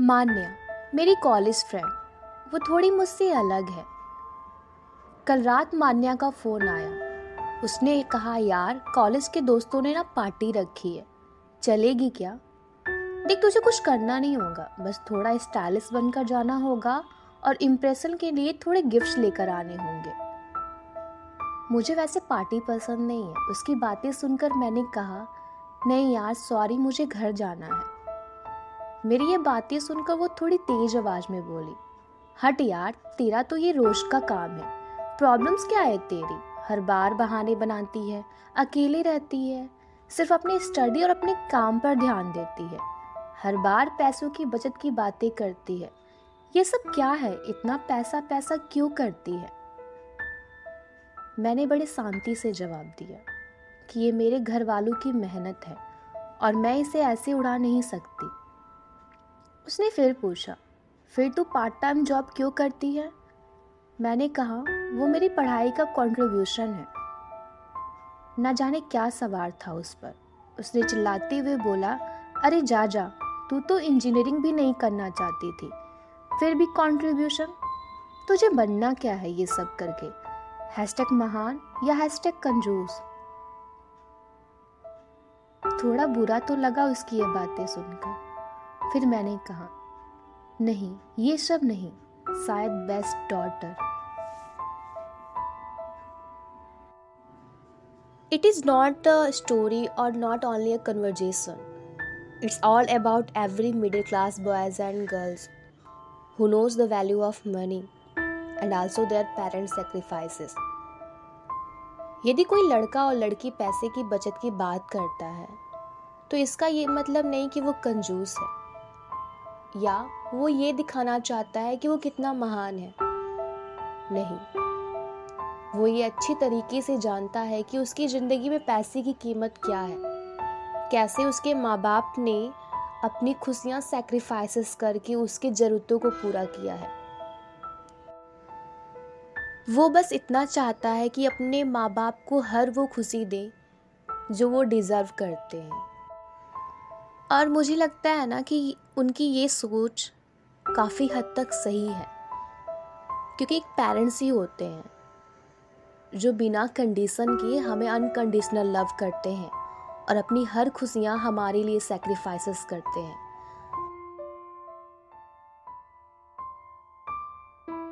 मान्या, मेरी college friend वो थोड़ी मुझसे अलग है। कल रात मान्या का फ़ोन आया। उसने कहा, यार, कॉलेज के दोस्तों ने ना पार्टी रखी है। चलेगी क्या? देख, तुझे कुछ करना नहीं होगा। बस थोड़ा स्टाइलिश बनकर जाना होगा और इम्प्रेशन के लिए थोड़े गिफ्ट्स लेकर आने होंगे। मुझे वैसे पार्टी पसंद नहीं है। उसकी बातें सुनकर मैंने कहा, नहीं यार सॉरी मुझे घर जाना है। मेरी ये बातें सुनकर वो थोड़ी तेज आवाज़ में बोली, हट यार, तेरा तो ये रोज का काम है। प्रॉब्लम्स क्या है तेरी? हर बार बहाने बनाती है, अकेले रहती है। सिर्फ़ अपने स्टडी और अपने काम पर ध्यान देती है। हर बार पैसों की बचत की बातें करती है। ये सब क्या है? इतना पैसा पैसा क्यों करती है? मैंने बड़े शांति से जवाब दिया कि ये मेरे घर वालों की मेहनत है और मैं इसे ऐसे उड़ा नहीं सकती। उसने फिर पूछा, फिर तू पार्ट टाइम जॉब क्यों करती है? मैंने कहा, वो मेरी पढ़ाई का कंट्रीब्यूशन है। ना जाने क्या सवार था उस पर। उसने चिल्लाते हुए बोला, अरे जा जा, तू तो इंजीनियरिंग भी नहीं करना चाहती थी, फिर भी कंट्रीब्यूशन तुझे बनना क्या है ये सब करके? हैशटैग महान या हैशटैग कंजूस? थोड़ा बुरा तो लगा उसकी ये बातें सुनकर। फिर मैंने कहा, नहीं, ये सब नहीं, शायद best daughter it is not a story और not only a conversation it's all about every middle class boys and girls who knows the value of money and also their parents sacrifices यदि कोई लड़का और लड़की पैसे की बचत की बात करता है तो इसका ये मतलब नहीं कि वो कंजूस है। या वो ये दिखाना चाहता है कि वो कितना महान है। नहीं। वो ये अच्छी तरीके से जानता है कि उसकी ज़िंदगी में पैसे की कीमत क्या है। कैसे उसके माँ बाप ने अपनी खुशियाँ सेक्रीफाइसेस करके उसकी ज़रूरतों को पूरा किया है। वो बस इतना चाहता है कि अपने माँ बाप को हर वो खुशी दे जो वो डिज़र्व करते हैं। और मुझे लगता है ना कि उनकी ये सोच काफ़ी हद तक सही है। क्योंकि एक पेरेंट्स ही होते हैं, जो बिना कंडीशन के हमें अनकंडीशनल लव करते हैं और अपनी हर खुशियाँ हमारे लिए सेक्रीफाइसेस करते हैं।